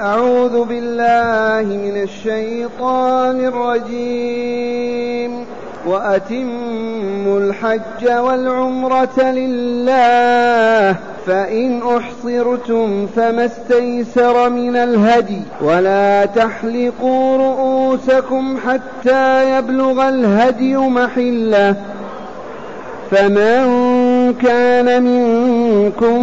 أعوذ بالله من الشيطان الرجيم. وأتموا الحج والعمرة لله فإن أحصرتم فما استيسر من الهدي. ولا تحلقوا رؤوسكم حتى يبلغ الهدي محلة. فمن كان منكم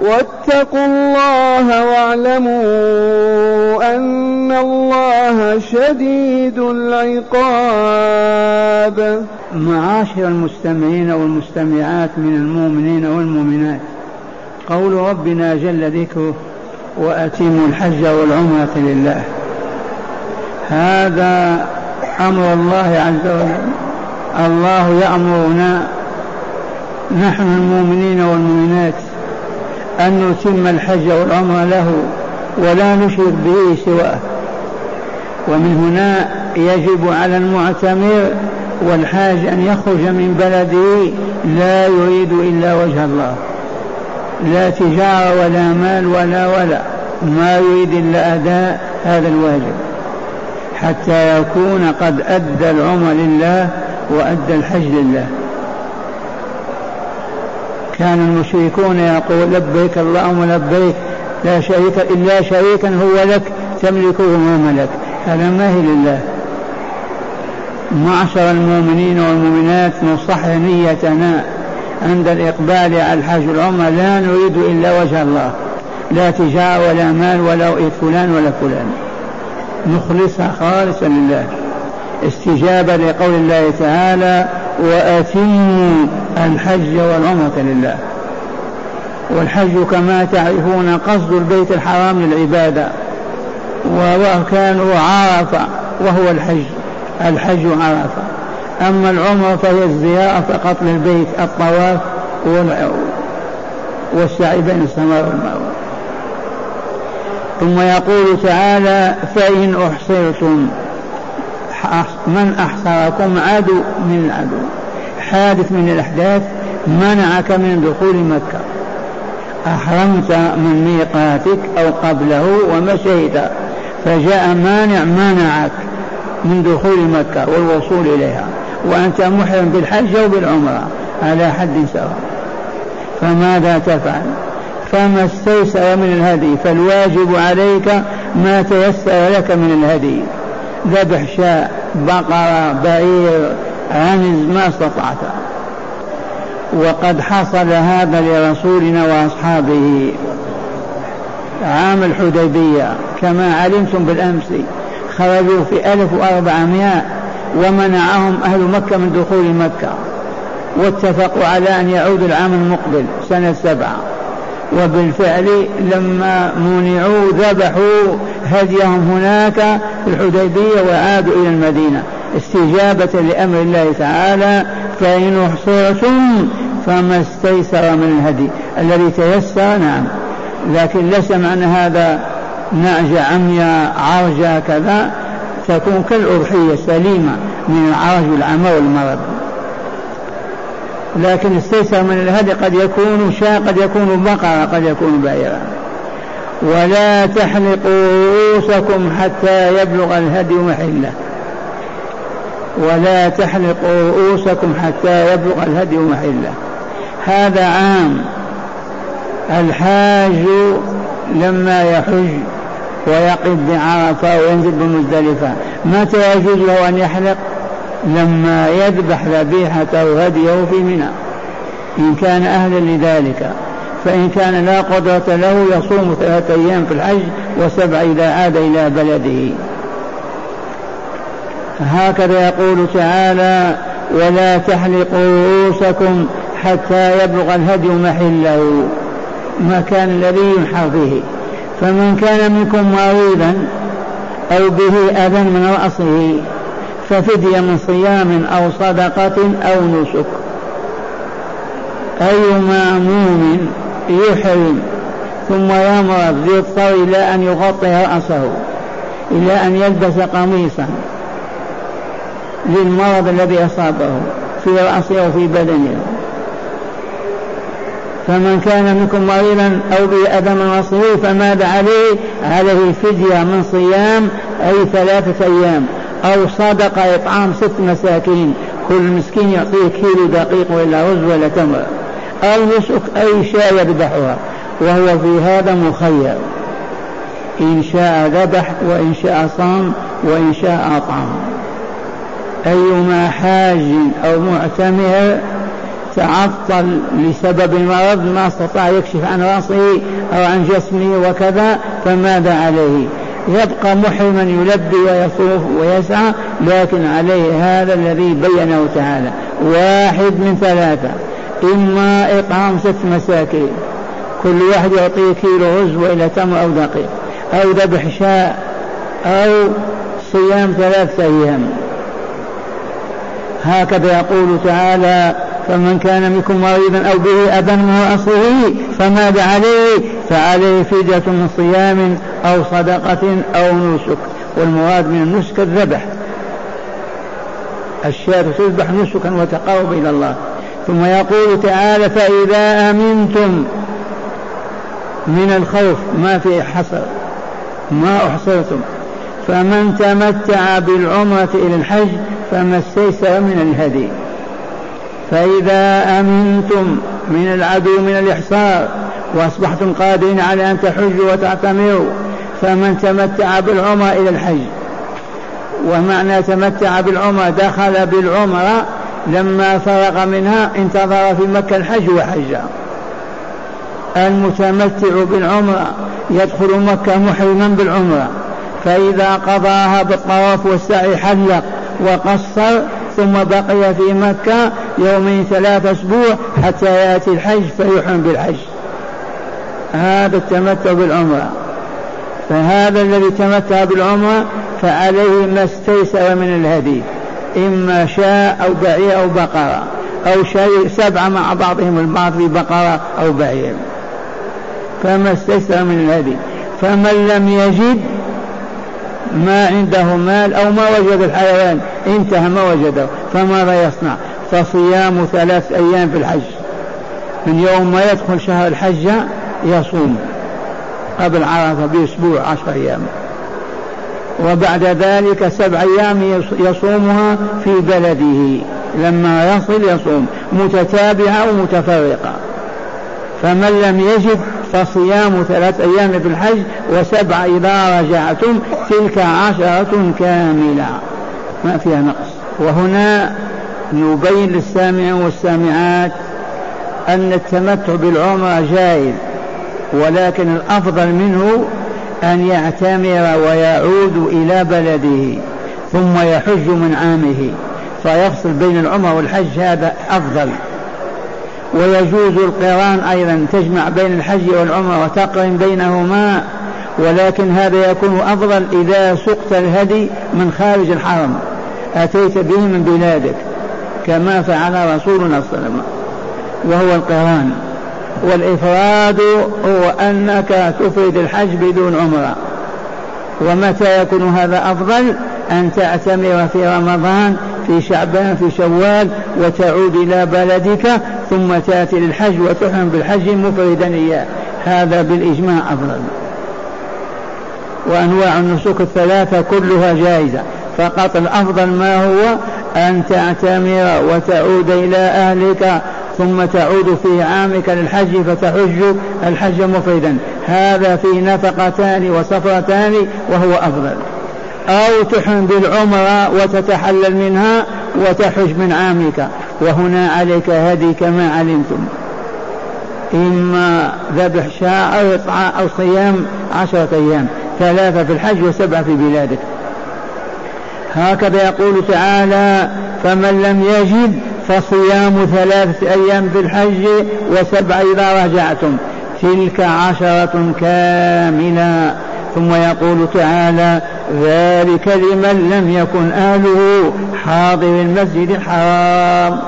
واتقوا الله واعلموا أن الله شديد العقاب. معاشر المستمعين والمستمعات من المؤمنين والمؤمنات قول ربنا جل ذكره وأتموا الحج والعمرة لله. هذا أمر الله عز وجل. الله يأمرنا نحن المؤمنين والمؤمنات أن نتم الحج والعمرة له ولا نشرك به سواه. ومن هنا يجب على المعتمر والحاج أن يخرج من بلده لا يريد إلا وجه الله. لا تجارة ولا مال ولا ولا ما يريد إلا أداء هذا الواجب. حتى يكون قد أدى العمر لله وأدى الحج لله. كان المشركون يقول لبيك اللهم لبيك لا شريك إلا شريكا هو لك تملكه ما ملك. هذا ما هي لله. معشر المؤمنين والمؤمنات نصح نيتنا عند الإقبال على الحج والعمرة لا نريد إلا وجه الله. لا تجارة ولا مال ولا فلان ولا فلان. نخلصها خالصا لله. استجابة لقول الله تعالى وأتموا الحج والعمرة لله. والحج كما تعرفون قصد البيت الحرام للعبادة وأركانه عرفة وهو الحج الحج عرفة. أما العمرة فهي الزيارة فقط للبيت الطواف والسعي بين السماء والمروة. ثم يقول تعالى فإن أحصرتم من أحصركم عدو من العدو. حادث من الأحداث منعك من دخول مكة. أحرمت من ميقاتك أو قبله ومشيت فجاء مانع منعك من دخول مكة والوصول إليها وأنت محرم بالحج أو بالعمرة على حد سواء. فماذا تفعل؟ فما استيسر من الهدي فالواجب عليك ما تيسر لك من الهدي. ذبح شاء بقرة بعير عنز ما استطعت. وقد حصل هذا لرسولنا وأصحابه. عام الحديبية كما علمتم بالأمس خرجوا في ألف وأربعمائة ومنعهم أهل مكة من دخول مكة واتفقوا على أن يعودوا العام المقبل سنة سبعة. وبالفعل لما منعوا ذبحوا هديهم هناك في الحديبية وعادوا إلى المدينة. استجابة لأمر الله تعالى فإن أحصرتم فما استيسر من الهدي. الذي تيسر نعم لكن ليس معنى هذا نعجة عمياء عرجة كذا تكون كالأضحية سليمة من العرج والعمى والمرض. لكن استيسر من الهدي قد يكون شاة قد يكون بقرة قد يكون بعيرا. ولا تحلقوا رؤوسكم حتى يبلغ الهدي محلة. ولا تحلقوا رؤوسكم حتى يبلغ الهدي محلة. هذا عام الحاج لما يحج ويقف بعرفة وينزل بمزدلفة. متى يجوز له أن يحلق؟ لما يذبح ذبيحته هديه في منى إن كان أهلا لذلك فإن كان لا قدرة له يصوم ثلاثة أيام في الحج وسبع إذا عاد إلى بلده. هكذا يقول تعالى ولا تحلقوا رؤوسكم حتى يبلغ الهدي محله مكان الذي ينحر فيه فمن كان منكم مريضا أو به أذى من رأسه ففدية من صيام أو صدقة أو نسك. أي مأموم يحرم ثم يمرض يضطر إلى أن يغطي رأسه إلى أن يلبس قميصا للمرض الذي أصابه في رأسه أو في بدنه. فمن كان منكم مريضا أو به أذى من رأسه فماذا عليه؟ عليه فدية من صيام أي ثلاثة أيام. أو صدقة إطعام ست مساكين كل مسكين يعطيه كيلو دقيق ولا رز ولا تمر. أو يسك أي شاء يذبحها وهو في هذا مخير. إن شاء ذبح وإن شاء صام وإن شاء أطعم. أيما حاج أو معتمر تعطل لسبب المرض ما استطاع يكشف عن رأسه أو عن جسمه وكذا فماذا عليه؟ يبقى محرما يلبي ويطوف ويسعى لكن عليه هذا الذي بينه تعالى. واحد من ثلاثة. إما إطعام ست مساكين. كل واحد يعطيه كيلو رز وإلى تمر أو دقيق. أو ذبح شاء أو صيام ثلاثة أيام. هكذا يقول تعالى فمن كان منكم مريضا أو به أذى من رأسه فماذا عليه؟ فعليه فدية من صيام أو صدقة أو نسك والمراد من النسك الذبح. الشاة تذبح نسكا وتقرب إلى الله. ثم يقول تعالى فإذا أمنتم من الخوف ما في حصر ما أحصرتم. فمن تمتع بالعمرة إلى الحج فما استيسر من الهدي. فإذا أمنتم من العدو من الإحصار وأصبحتم قادرين على أن تحجوا وتعتمروا فمن تمتع بالعمرة إلى الحج. ومعنى تمتع بالعمرة دخل بالعمرة لما فرغ منها انتظر في مكة الحج وحج. المتمتع بالعمرة يدخل مكة محرما بالعمرة. فإذا قضاها بالطواف والسعي حلق وقصر ثم بقي في مكة يومين ثلاثة أسبوع حتى يأتي الحج فيحرم بالحج. هذا التمتع بالعمرة. فهذا الذي تمتع بالعمرة فعليه ما استيسر من الهدي. إما شاء أو بعير أو بقرة. أو شيء سبعة مع بعضهم البعض في بقرة أو بعير. فما استيسر من الهدي. فمن لم يجد ما عنده مال أو ما وجد الحيوان انتهى ما وجده. فماذا يصنع؟ فصيام ثلاث أيام في الحج. من يوم ما يدخل شهر الحج يصوم قبل عرفة بأسبوع عشر أيام. وبعد ذلك سبع أيام يصومها في بلده. لما يصل يصوم متتابعة ومتفرقة. فمن لم يجد فصيام ثلاث أيام في الحج وسبع إذا رجعتم تلك عشرة كاملة. ما فيها نقص. وهنا نبين للسامعين والسامعات أن التمتع بالعمرة جائز. ولكن الأفضل منه أن يعتمر ويعود إلى بلده ثم يحج من عامه. فيفصل بين العمر والحج هذا أفضل. ويجوز القران أيضا تجمع بين الحج والعمرة وتقرن بينهما ولكن هذا يكون أفضل إذا سقت الهدي من خارج الحرم. أتيت به من بلادك كما فعل رسولنا صلى الله عليه وسلم وهو القران. والإفراد هو أنك تفرد الحج بدون عمرة. ومتى يكون هذا أفضل؟ أن تعتمر في رمضان في شعبان في شوال وتعود إلى بلدك ثم تأتي للحج وتحرم بالحج مفردا إياه. هذا بالإجماع أفضل. وأنواع النسك الثلاثة كلها جائزة. فقط الأفضل ما هو أن تعتمر وتعود إلى أهلك ثم تعود في عامك للحج فتحج الحج مفردا. هذا في نفقتان وسفرتان وهو أفضل. أو تحرم بالعمرة وتتحلل منها وتحج من عامك. وهنا عليك هدي كما علمتم. إما ذبح شاء أو إطعام أو صيام عشرة أيام. ثلاثة في الحج وسبعة في بلادك. هكذا يقول تعالى فمن لم يجد فصيام ثلاثة أيام في الحج وسبع إذا رجعتم. تلك عشرة كاملة. ثم يقول تعالى ذلك لمن لم يكن أهله حاضر المسجد الحرام.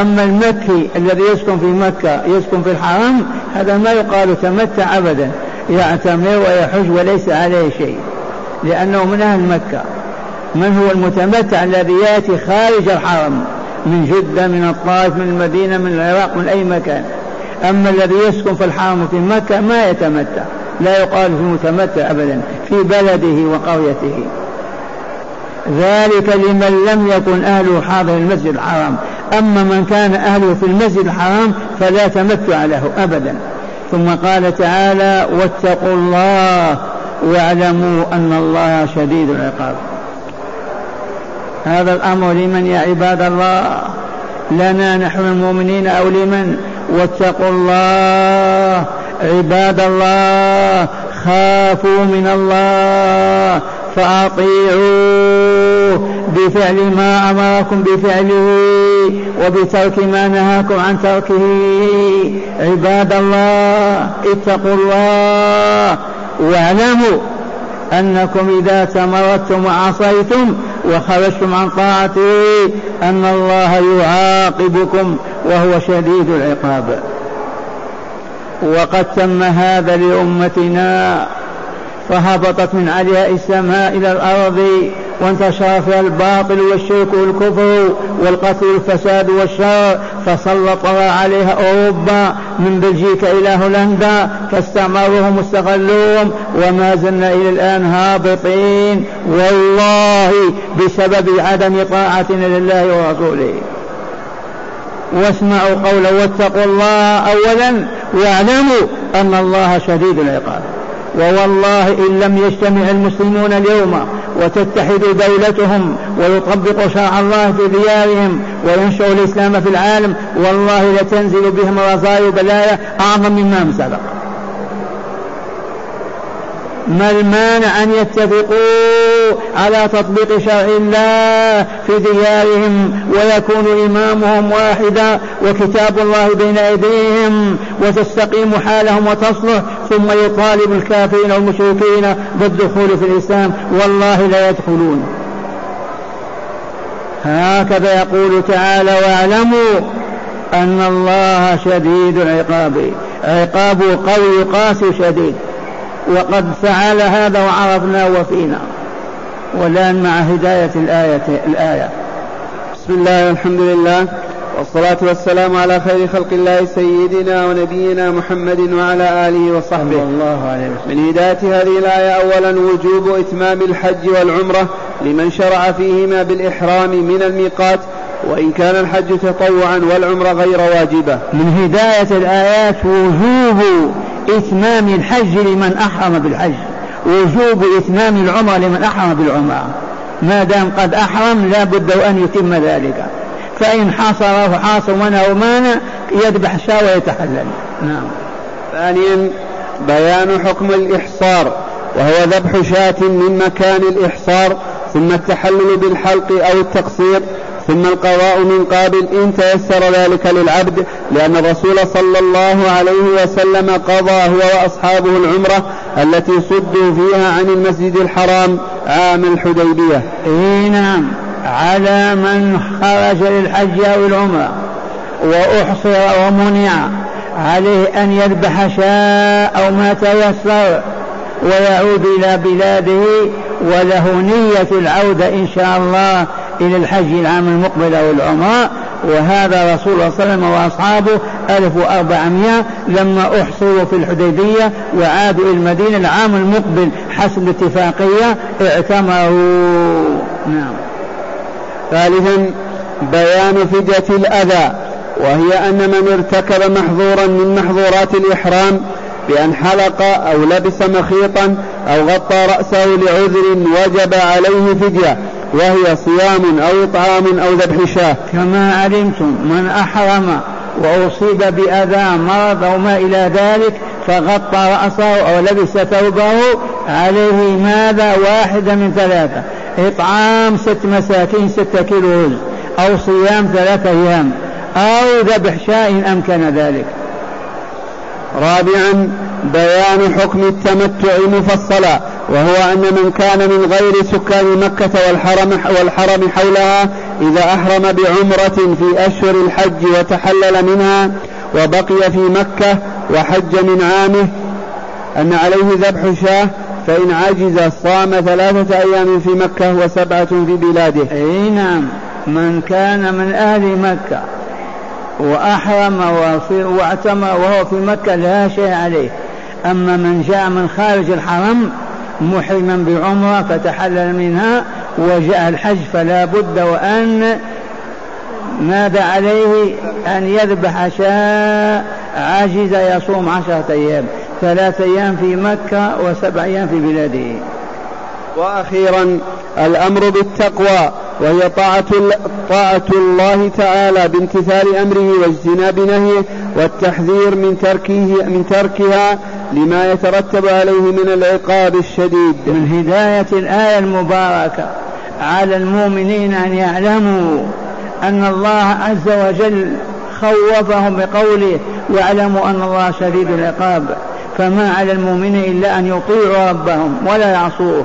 أما المكي الذي يسكن في مكة يسكن في الحرم هذا ما يقال تمتع أبدا. يعتمر ويحج وليس عليه شيء لأنه من أهل مكة. من هو المتمتع الذي يأتي خارج الحرم؟ من جدة من الطائف من المدينة من العراق من أي مكان. أما الذي يسكن في الحرم في مكة ما يتمتع. لا يقال في متمتع أبدا في بلده وقريته. ذلك لمن لم يكن أهله حاضر المسجد الحرام. أما من كان أهله في المسجد الحرام فلا تمتع له أبدا. ثم قال تعالى واتقوا الله واعلموا أن الله شديد العقاب. هذا الأمر لمن يا عباد الله؟ لنا نحن المؤمنين أو لمن؟ واتقوا الله عباد الله خافوا من الله فأطيعوه بفعل ما أمركم بفعله وبترك ما نهاكم عن تركه. عباد الله اتقوا الله واعلموا أنكم إذا تمردتم وعصيتم وخرجتم عن طاعته أن الله يعاقبكم وهو شديد العقاب. وقد تم هذا لأمتنا فهبطت من علياء السماء إلى الأرض وانتشر فيها الباطل والشرك والكفر والقتل والفساد والشر فسلط عليها أوروبا من بلجيكا إلى هولندا فاستعمروهم واستغلوهم وما زلنا إلى الآن هابطين والله بسبب عدم طاعتنا لله ورسوله. واسمعوا قولا واتقوا الله أولا واعلموا أن الله شديد العقاب. ووالله إن لم يجتمع المسلمون اليوم وتتحد دولتهم ويطبقوا شرع الله في ديارهم وينشروا الإسلام في العالم. والله لتنزل بهم رزايا بلايا أعظم مما سبق. ما المانع أن يتفقوا على تطبيق شرع الله في ديارهم ويكون إمامهم واحدا وكتاب الله بين أيديهم وتستقيم حالهم وتصلح ثم يطالب الكافرين والمشركين بالدخول في الإسلام. والله لا يدخلون. هكذا يقول تعالى واعلموا أن الله شديد العقاب عقابه قوي قاسي شديد. وقد فعل هذا وعرفنا وفينا. والآن مع هداية الآية الآية. بسم الله والحمد لله. والصلاة والسلام على خير خلق الله سيدنا ونبينا محمد وعلى آله وصحبه. الله عليه وسلم. من هداية هذه الآية أولا وجوب إتمام الحج والعمرة لمن شرع فيهما بالإحرام من الميقات وإن كان الحج تطوعا والعمرة غير واجبة. من هداية الآيات وجوب إتمام الحج لمن أحرم بالحج وجوب إتمام العمرة لمن أحرم بالعمرة. ما دام قد أحرم لا بد أن يتم ذلك. فإن حصره حاصر منه مانع يذبح الشاة ويتحلل. نعم. ثانيا بيان حكم الإحصار وهو ذبح شاة من مكان الإحصار ثم التحلل بالحلق أو التقصير ثم القضاء من قابل إن تيسر ذلك للعبد لأن الرسول صلى الله عليه وسلم قضى هو وأصحابه العمرة التي صدوا فيها عن المسجد الحرام عام الحديبية. إيه نعم. على من خرج للحج أو العمرة وأحصر ومنع عليه أن يذبح شاء أو ما تيسر ويعود إلى بلاده وله نية العودة إن شاء الله إلى الحج العام المقبل أو العمرة وهذا رسول الله صلى الله عليه وسلم وأصحابه 1400 لما أحصروا في الحديبية وعادوا إلى المدينة العام المقبل حسب الاتفاقية اعتمروا. نعم. ثالثا بيان فدية الأذى وهي أن من ارتكب محظورا من محظورات الإحرام بأن حلق أو لبس مخيطا أو غطى رأسه لعذر وجب عليه فدية. وهي صيام أو إطعام أو ذبح شاة. كما علمتم من أحرم وأصيب بأذى مرض أو ما إلى ذلك فغطى رأسه أو لبس ثوبه عليه ماذا؟ واحدة من ثلاثة. إطعام ست مساكين ستة كيلو رز أو صيام ثلاثة أيام أو ذبح شاء إن أمكن ذلك. رابعا بيان حكم التمتع مفصلا. وهو أن من كان من غير سكان مكة والحرم, والحرم حولها إذا أحرم بعمرة في أشهر الحج وتحلل منها وبقي في مكة وحج من عامه أن عليه ذبح شاه فإن عجز صام ثلاثة أيام في مكة وسبعة في بلاده. أي نعم. من كان من أهل مكة وأحرم واعتمر وهو في مكة لا شيء عليه. أما من جاء من خارج الحرم محرما بعمرة فتحلل منها وجاء الحج فلا بد وأن ماذا عليه أن يذبح شاء عاجز يصوم عشرة أيام ثلاث أيام في مكة وسبع أيام في بلاده. وأخيرا الأمر بالتقوى وهي طاعة طاعة الله تعالى بامتثال أمره واجتناب نهيه والتحذير من تركه من تركها لما يترتب عليه من العقاب الشديد. من هداية الآية المباركة على المؤمنين أن يعلموا أن الله عز وجل خوفهم بقوله واعلموا أن الله شديد العقاب فما على المؤمنين إلا أن يطيعوا ربهم ولا يعصوه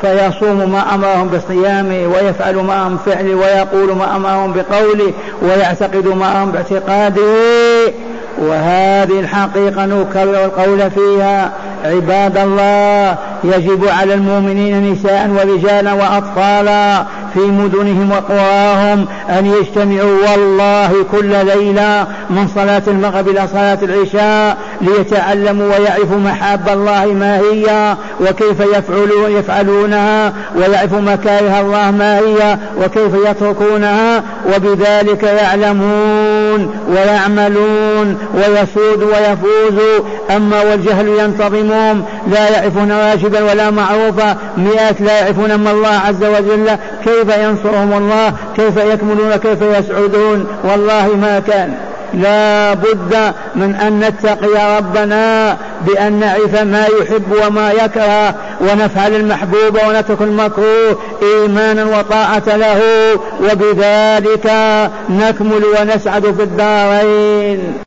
فيصوم ما أمرهم بصيامه ويفعل ما أمرهم بفعله ويقول ما أمرهم بقوله ويعتقد ما أمرهم باعتقاده وهذه الحقيقة نكرر القول فيها. عباد الله يجب على المؤمنين نساء ورجالا وأطفالا في مدنهم وقراهم أن يجتمعوا والله كل ليلة من صلاة المغرب إلى صلاة العشاء ليتعلموا ويعرفوا محاب الله ما هي وكيف يفعلون يفعلونها ويعرفوا مكاره الله ما هي وكيف يتركونها وبذلك يعلمون ويعملون ويسود ويفوز. أما والجهل ينتظمهم لا يعرفون واجبا ولا معروفا. مئات لا يعرفون ما الله عز وجل. كيف ينصرهم الله؟ كيف يكملون؟ كيف يسعدون؟ والله ما كان. لا بد من أن نتقي ربنا بأن نعرف ما يحب وما يكره ونفعل المحبوب ونترك المكروه إيمانا وطاعة له وبذلك نكمل ونسعد في الدارين.